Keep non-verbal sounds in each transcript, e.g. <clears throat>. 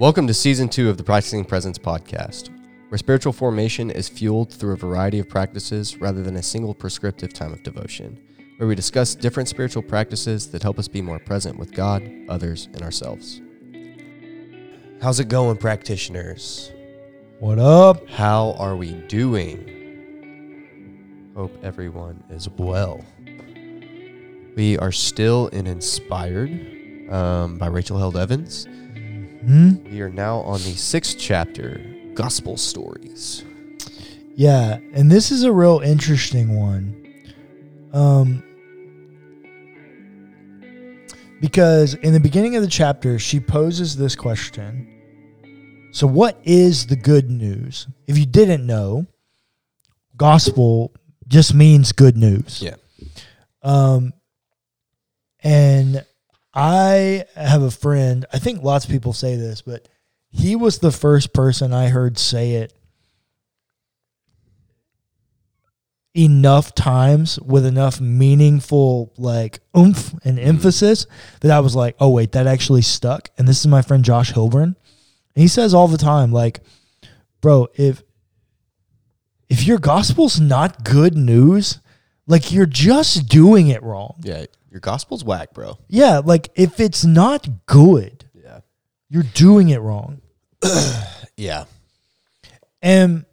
Welcome to season two of the Practicing Presence podcast, where spiritual formation is fueled through a variety of practices rather than a single prescriptive time of devotion, where we discuss different spiritual practices that help us be more present with God, others, and ourselves. How's it going, practitioners? What up? How are we doing? Hope everyone is well. We are still in Inspired um, by Rachel Held Evans. Hmm? We are now on the sixth chapter, Gospel Stories. Yeah, and this is a real interesting one. Um because in the beginning of the chapter she poses this question. So what is the good news? If you didn't know, gospel just means good news. Yeah. Um and I have a friend, I think lots of people say this, but he was the first person I heard say it enough times with enough meaningful like oomph and emphasis that I was like, oh wait, that actually stuck. And this is my friend Josh Hilburn. And he says all the time, like, bro, if if your gospel's not good news, like you're just doing it wrong. Yeah, your gospel's whack, bro. Yeah, like if it's not good, Yeah. you're doing it wrong. <clears throat> Yeah. And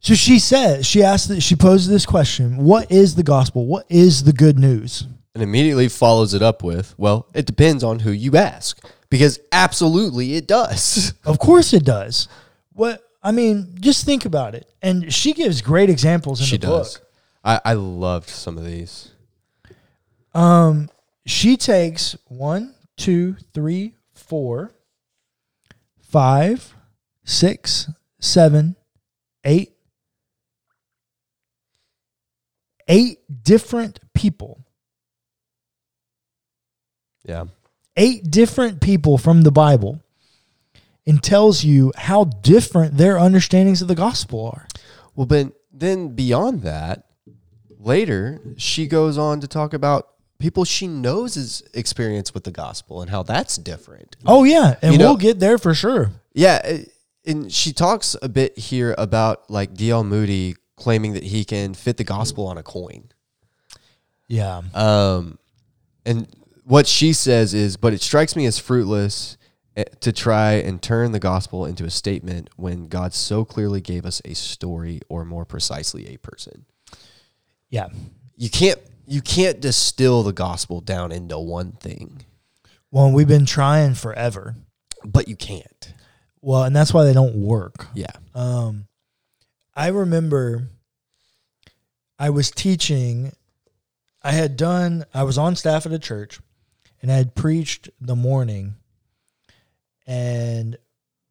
so she says, she asked, that she posed this question: What is the gospel? What is the good news? And immediately follows it up with, well, it depends on who you ask. Because absolutely it does. <laughs> Of course, it does. What I mean, just think about it. And she gives great examples in she the does. book. I, I loved some of these. Um, she takes one, two, three, four, five, six, seven, eight, eight different people, Yeah. Eight different people from the Bible, and tells you how different their understandings of the gospel are. Well, but then beyond that, later she goes on to talk about people she knows is experience with the gospel and how that's different. Oh yeah, and You we'll get there for sure. Yeah, and she talks a bit here about like D.L. Moody claiming that he can fit the gospel on a coin. Yeah. Um, and what she says is, but it strikes me as fruitless eh, to try and turn the gospel into a statement when God so clearly gave us a story, or more precisely, a person. Yeah. You can't you can't distill the gospel down into one thing, Well, we've been trying forever. but you can't. Well, and that's why they don't work. Yeah. Um, I remember I was teaching. I had done. I was on staff at a church, and I had preached the morning. And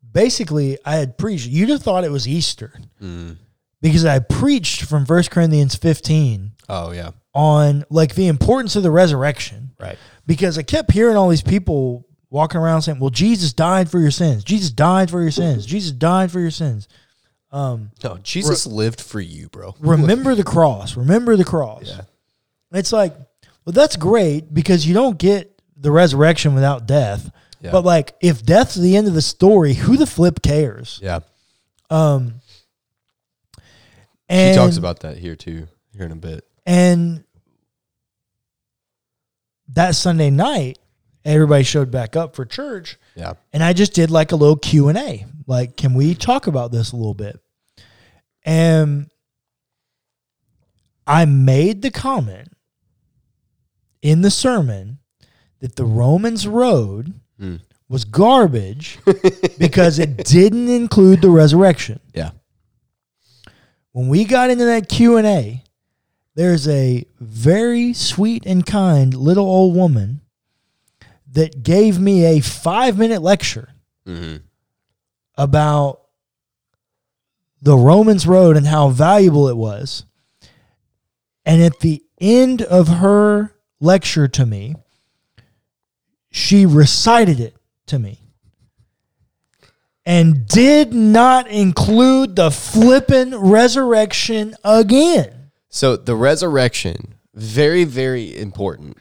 basically, I had preached. You'd have thought it was Easter Mm. because I preached from 1 Corinthians 15 Oh yeah. on like the importance of the resurrection. Right. because I kept hearing all these people walking around saying, "Well, Jesus died for your sins. Jesus died for your sins. Jesus died for your sins." Um, No, Jesus lived for you, bro. <laughs> remember the cross. Remember the cross. Yeah. It's like, well, that's great because you don't get the resurrection without death. Yeah. But like, if death's the end of the story, who the flip cares? Yeah. Um, And, She talks about that here too, here in a bit. And that Sunday night, everybody showed back up for church, Yeah. and I just did like a little Q and A. Like, can we talk about this a little bit? And I made the comment in the sermon that the Romans road Mm. was garbage <laughs> because it didn't include the resurrection. Yeah. When we got into that Q&A, there's a very sweet and kind little old woman that gave me a 5-minute lecture Mm-hmm. about the Romans road and how valuable it was. And at the end of her lecture to me, she recited it to me. and did not include the flippin' resurrection again. So the resurrection, very, very important.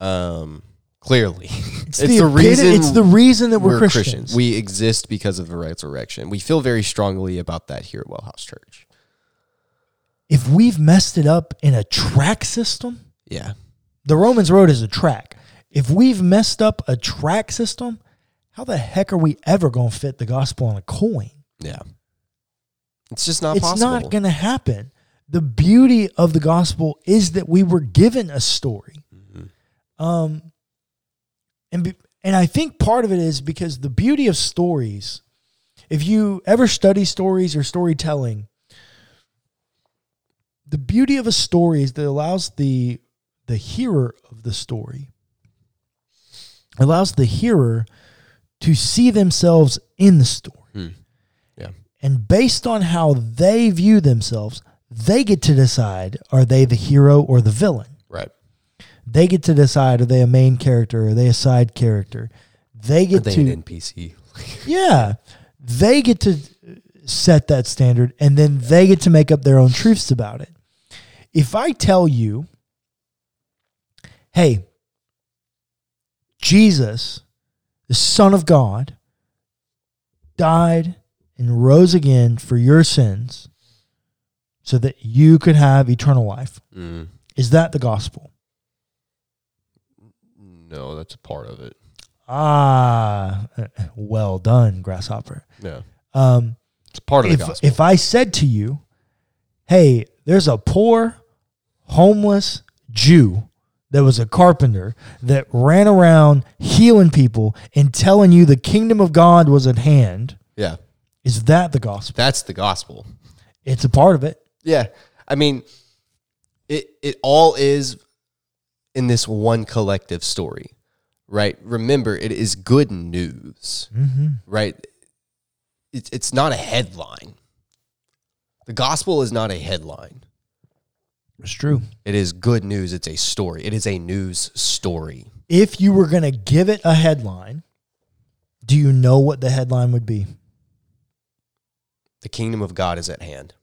Um, clearly, <laughs> It's, the, epit- it's the reason that we're, Christians. We exist because of the resurrection. We feel very strongly about that here at Wellhouse Church. if we've messed it up in a track system, Yeah, the Romans road is a track. If we've messed up a track system, how the heck are we ever going to fit the gospel on a coin? yeah. It's just not it's possible. not going to happen. The beauty of the gospel is that we were given a story. Mm-hmm. Um, and be, and I think part of it is because the beauty of stories. If you ever study stories or storytelling, the beauty of a story is that it allows the the hearer of the story allows the hearer to see themselves in the story. Hmm. Yeah. And based on how they view themselves, they get to decide are they the hero or the villain? right. They get to decide are they a main character or are they a side character? They get they to an NPC? <laughs> yeah, they get to set that standard and then they get to make up their own truths about it. If I tell you, hey, Jesus, the Son of God, died and rose again for your sins so that you could have eternal life, Mm, is that the gospel? no, that's a part of it. Ah, well done, grasshopper. Yeah, Um, it's part of if the gospel. if I said to you, "Hey, there's a poor, homeless Jew that was a carpenter that ran around healing people and telling you the kingdom of God was at hand," yeah, is that the gospel? that's the gospel. It's a part of it. Yeah, I mean, it it all is in this one collective story, right? Remember, it is good news, Mm-hmm. right? It's it's not a headline. The gospel is not a headline. It's true. It is good news. It's a story. It is a news story. If you were going to give it a headline, do you know what the headline would be? The kingdom of God is at hand.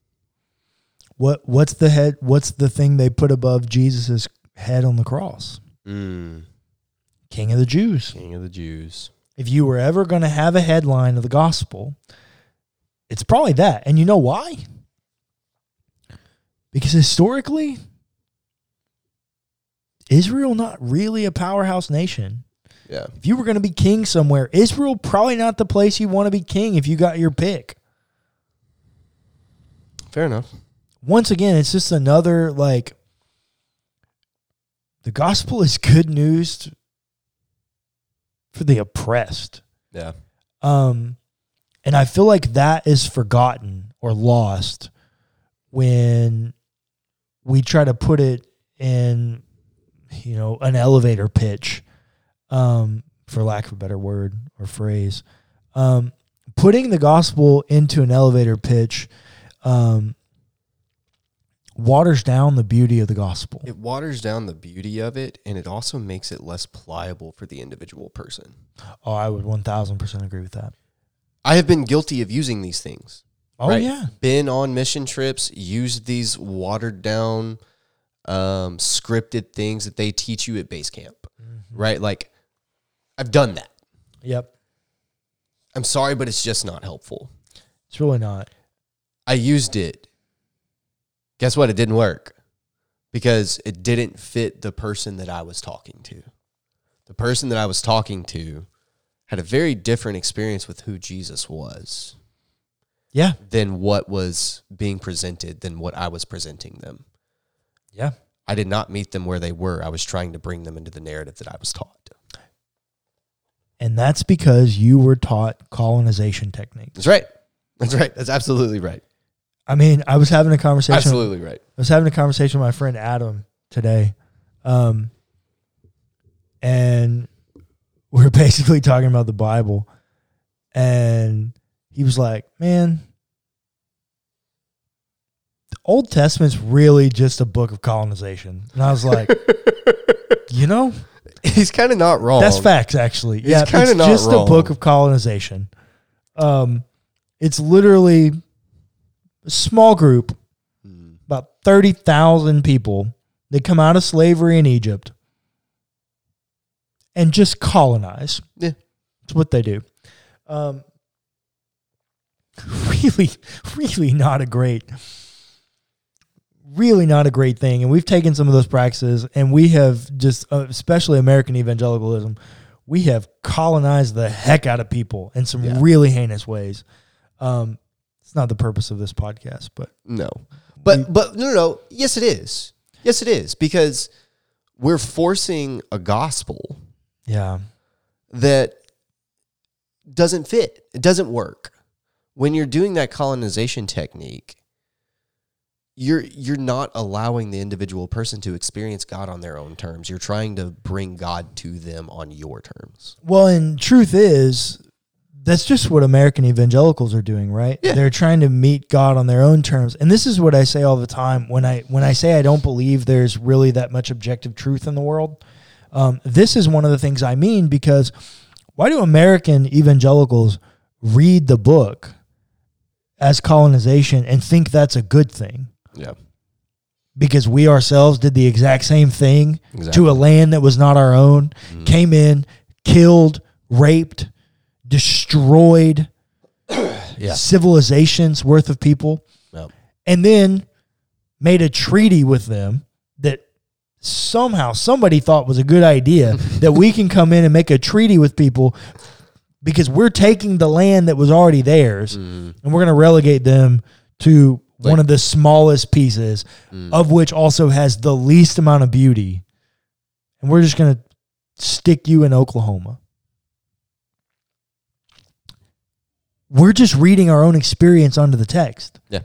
What what's the head what's the thing they put above Jesus' head on the cross? Mm, King of the Jews. King of the Jews. if you were ever going to have a headline of the gospel, it's probably that. And you know why? Because historically, Israel not really a powerhouse nation. Yeah. If you were going to be king somewhere, Israel probably not the place you want to be king if you got your pick. Fair enough. Once again, it's just another like the gospel <laughs> is good news for the oppressed. Yeah. Um, and I feel like that is forgotten or lost when we try to put it in, you know, an elevator pitch, um, for lack of a better word or phrase. Um, putting the gospel into an elevator pitch, um, waters down the beauty of the gospel. It waters down the beauty of it and it also makes it less pliable for the individual person. Oh, I would 1000% agree with that. I have been guilty of using these things. Oh, right? yeah. Been on mission trips, used these watered down, um, scripted things that they teach you at base camp, Mm-hmm. right? Like, I've done that. Yep. I'm sorry, but it's just not helpful. It's really not. I used it. Guess what? It didn't work because it didn't fit the person that I was talking to. The person that I was talking to had a very different experience with who Jesus was Yeah. than what was being presented, than what I was presenting them. Yeah. I did not meet them where they were. I was trying to bring them into the narrative that I was taught. And that's because you were taught colonization techniques. That's right. That's right. That's absolutely right. I mean, I was having a conversation. Absolutely right. I was having a conversation with my friend Adam today, um, and we are <laughs> basically talking about the Bible, and he was like, "Man, the Old Testament's really just a book of colonization," and I was like, <laughs> "You know, He's kind of not wrong. that's facts, actually. He's yeah, it's just a book of colonization." Um, it's literally a small group, Mm. about thirty thousand people. They come out of slavery in Egypt and just colonize. Yeah. It's what they do. Um, <laughs> really, really not a great, really not a great thing. And we've taken some of those practices and we have just, uh, especially American evangelicalism, we have colonized the heck out of people in some Yeah. really heinous ways. Um, it's not the purpose of this podcast, but No. But but no no no. Yes it is. Yes it is because we're forcing a gospel yeah, that doesn't fit. It doesn't work. When you're doing that colonization technique, you're you're not allowing the individual person to experience God on their own terms. You're trying to bring God to them on your terms. Well, and truth is, that's just what American evangelicals are doing, right? Yeah. They're trying to meet God on their own terms. And this is what I say all the time when I when I say I don't believe there's really that much objective truth in the world. Um, this is one of the things I mean because why do American evangelicals read the book as colonization and think that's a good thing? Yeah. Because we ourselves did the exact same thing Exactly. to a land that was not our own, mm-hmm. came in, killed, raped, destroyed <coughs> Yeah. civilizations worth of people, Yep. and then made a treaty with them that somehow somebody thought was a good idea <laughs> that we can come in and make a treaty with people because we're taking the land that was already theirs Mm. and we're going to relegate them to one of the smallest pieces Mm. of which also has the least amount of beauty and we're just going to stick you in Oklahoma we're just reading our own experience onto the text Yeah.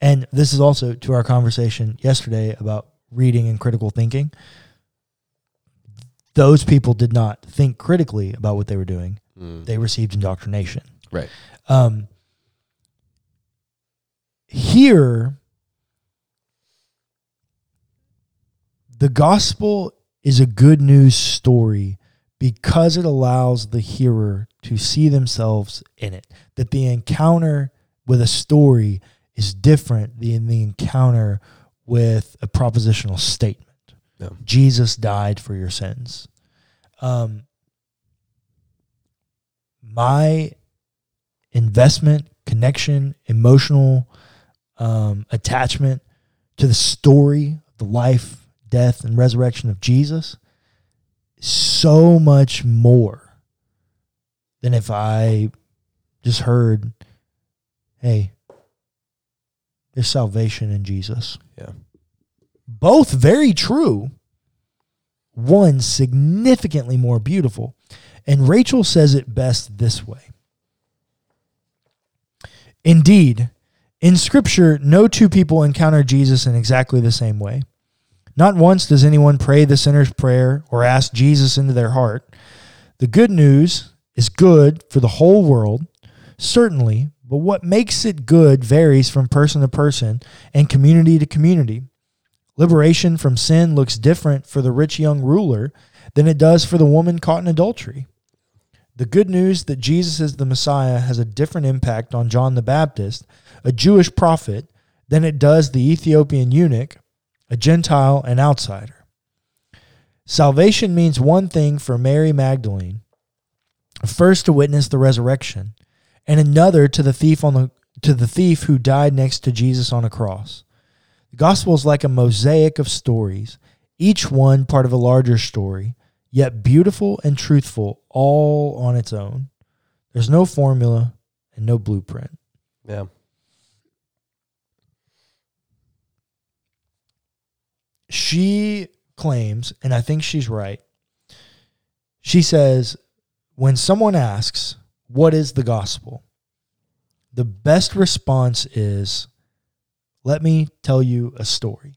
and this is also to our conversation yesterday about reading and critical thinking those people did not think critically about what they were doing Mm. they received indoctrination Right. um, here, the gospel is a good news story because it allows the hearer to see themselves in it. That the encounter with a story is different than the encounter with a propositional statement. Yeah. Jesus died for your sins. Um, my investment, connection, emotional um, attachment to the story of the life, death, and resurrection of Jesus, so much more than if I just heard, hey, there's salvation in Jesus. Yeah. Both very true. One significantly more beautiful. And Rachel says it best this way Indeed, in Scripture, no two people encounter Jesus in exactly the same way. Not once does anyone pray the sinner's prayer or ask Jesus into their heart. The good news is good for the whole world, certainly, but what makes it good varies from person to person and community to community. Liberation from sin looks different for the rich young ruler than it does for the woman caught in adultery. The good news that Jesus is the Messiah has a different impact on John the Baptist, a Jewish prophet, than it does the Ethiopian eunuch, a Gentile and outsider. Salvation means one thing for Mary Magdalene first to witness the resurrection, and another to the thief on the to the thief who died next to Jesus on a cross. The gospel is like a mosaic of stories, each one part of a larger story, yet beautiful and truthful all on its own. There's no formula and no blueprint. Yeah. She claims, and I think she's right. She says, when someone asks, What is the gospel? the best response is, Let me tell you a story.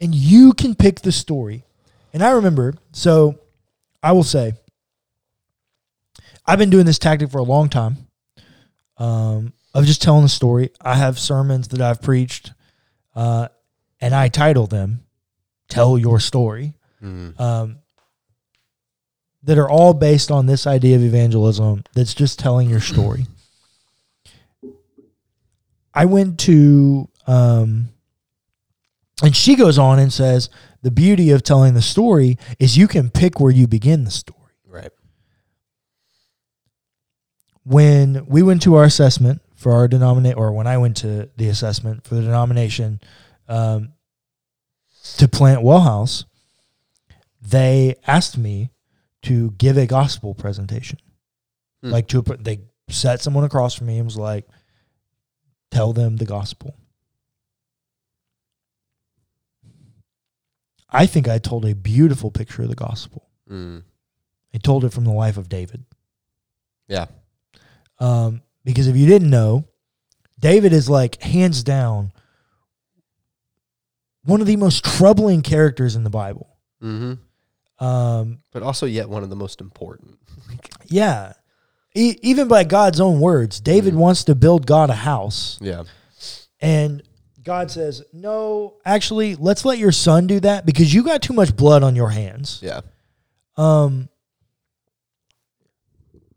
And you can pick the story. And I remember, so I will say, I've been doing this tactic for a long time um, of just telling the story. I have sermons that I've preached, uh, and I title them "Tell Your Story." Mm. Um, that are all based on this idea of evangelism that's just telling your story. I went to, um, and she goes on and says, the beauty of telling the story is you can pick where you begin the story. Right. When we went to our assessment for our denomination, or when I went to the assessment for the denomination um, to plant Wellhouse, they asked me to give a gospel presentation. Hmm. Like to a, they set someone across from me and was like, tell them the gospel. I think I told a beautiful picture of the gospel. Mm. I told it from the life of David. Yeah. Um, because if you didn't know, David is like hands down one of the most troubling characters in the Bible. Mm-hmm. Um, But also yet one of the most important. <laughs> yeah. E- even by God's own words, David Mhm. wants to build God a house. Yeah. And God says, No, actually, let's let your son do that because you got too much blood on your hands. Yeah. Um,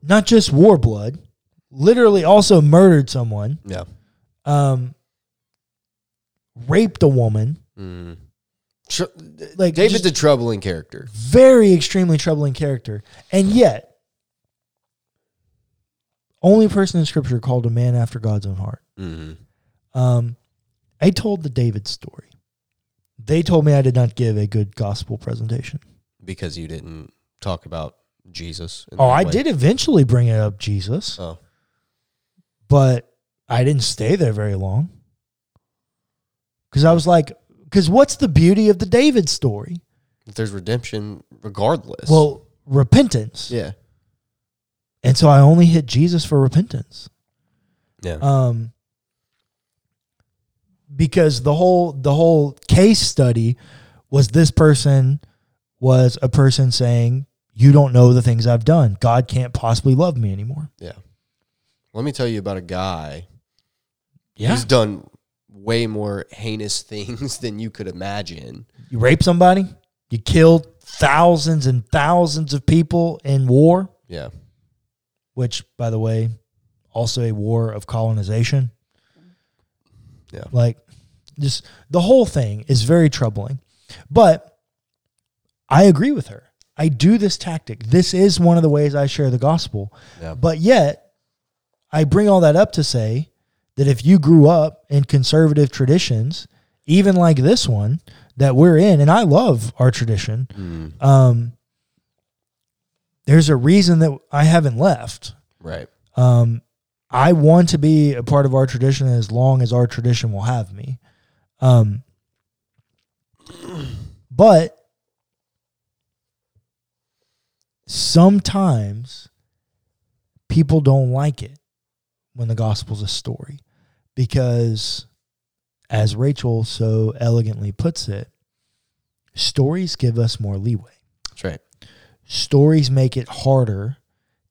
not just war blood, literally also murdered someone, Yeah. um, raped a woman. Mm. Tr- Like David's a troubling character. very extremely troubling character, and yet only person in Scripture called a man after God's own heart. Mm-hmm. Um, I told the David story. They told me I did not give a good gospel presentation. Because you didn't talk about Jesus. Oh, I way. did eventually bring it up Jesus, Oh. but I didn't stay there very long. Because I was like, because what's the beauty of the David story? There's redemption regardless. Well, repentance. yeah. And so I only hit Jesus for repentance. Yeah. Um, because the whole the whole case study was this person was a person saying, "You don't know the things I've done. God can't possibly love me anymore." yeah. Let me tell you about a guy Yeah, who's done way more heinous <laughs> things than you could imagine. you rape somebody, you killed thousands and thousands of people in war, Yeah. which, by the way, also a war of colonization. Yeah. Like, just the whole thing is very troubling. But I agree with her. I do this tactic. This is one of the ways I share the gospel. Yeah. But yet, I bring all that up to say that if you grew up in conservative traditions, even like this one that we're in, and I love our tradition, Mm. um, there's a reason that I haven't left. Right. Um, I want to be a part of our tradition as long as our tradition will have me. Um, but sometimes people don't like it when the gospel's a story because, as Rachel so elegantly puts it, stories give us more leeway That's right. stories make it harder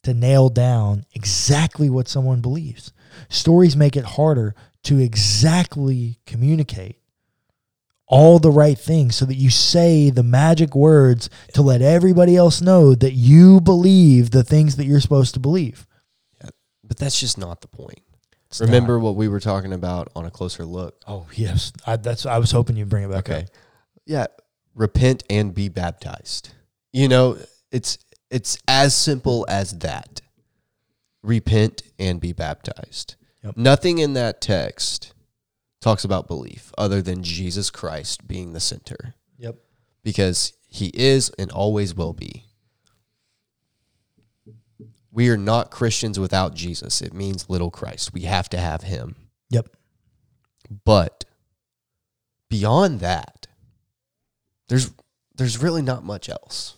to nail down exactly what someone believes. Stories make it harder to exactly communicate all the right things so that you say the magic words to let everybody else know that you believe the things that you're supposed to believe. But that's just not the point. It's Remember what we were talking about on a closer look? Oh, yes. I, that's I was hoping you'd bring it back Okay. up. Yeah. Repent and be baptized. You know, it's it's as simple as that. Repent and be baptized. Yep. Nothing in that text talks about belief other than Jesus Christ being the center Yep. because he is and always will be. We are not Christians without Jesus. It means little Christ. We have to have him. Yep. But beyond that, there's there's really not much else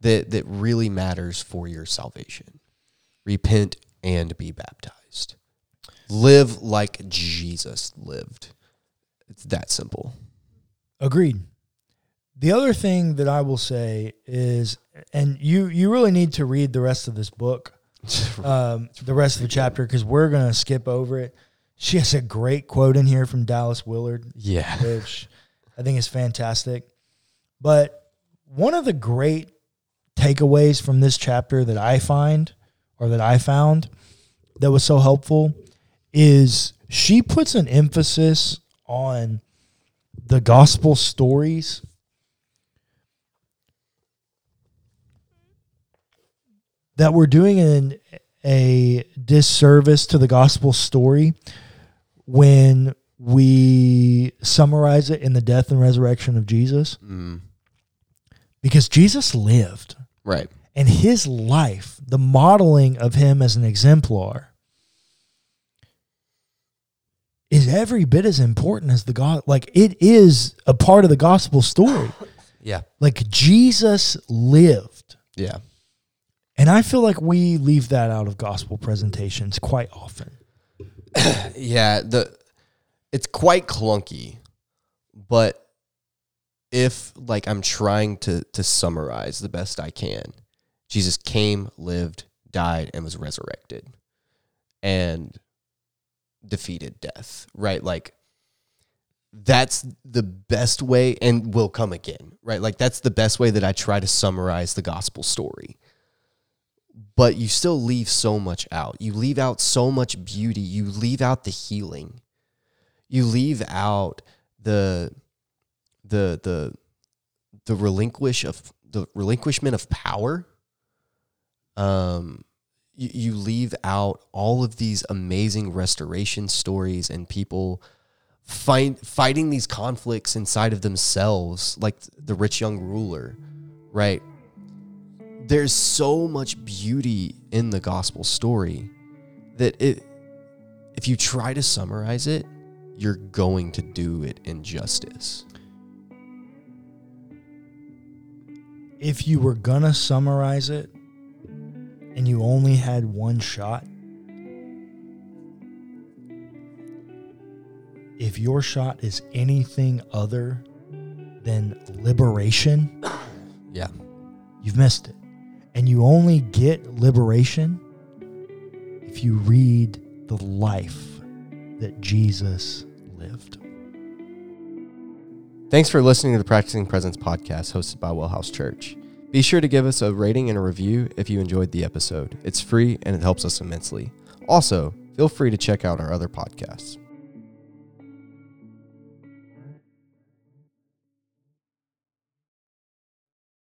that that really matters for your salvation. Repent and be baptized. Live like Jesus lived. It's that simple. Agreed. The other thing that I will say is, and you you really need to read the rest of this book, <laughs> um, the rest of the chapter, because we're gonna skip over it. She has a great quote in here from Dallas Willard, yeah. which I think is fantastic. But one of the great takeaways from this chapter that I find or that I found that was so helpful is she puts an emphasis on the gospel stories that we're doing an, a disservice to the gospel story when we summarize it in the death and resurrection of Jesus Mm. because Jesus lived Right. and his life, the modeling of him as an exemplar, is every bit as important as the God. Like it is a part of the gospel story. <laughs> Yeah. Like Jesus lived. Yeah. And I feel like we leave that out of gospel presentations quite often. <clears throat> Yeah. The it's quite clunky, but if like I'm trying to to summarize the best I can, Jesus came, lived, died, and was resurrected, and defeated death. Right. Like that's the best way and will come again right? Like that's the best way that i try to summarize the gospel story. But you still leave so much out. You leave out so much beauty. You leave out the healing. You leave out the the the the relinquish of the relinquishment of power. Um you, you leave out all of these amazing restoration stories and people fight, fighting these conflicts inside of themselves, like the rich young ruler, right? There's so much beauty in the gospel story that it, if you try to summarize it, you're going to do it injustice. If you were gonna summarize it and you only had one shot, if your shot is anything other than liberation, <coughs> Yeah. you've missed it. And you only get liberation if you read the life that Jesus lived. Thanks for listening to the Practicing Presence podcast hosted by Wellhouse Church. Be sure to give us a rating and a review if you enjoyed the episode. It's free and it helps us immensely. Also, feel free to check out our other podcasts.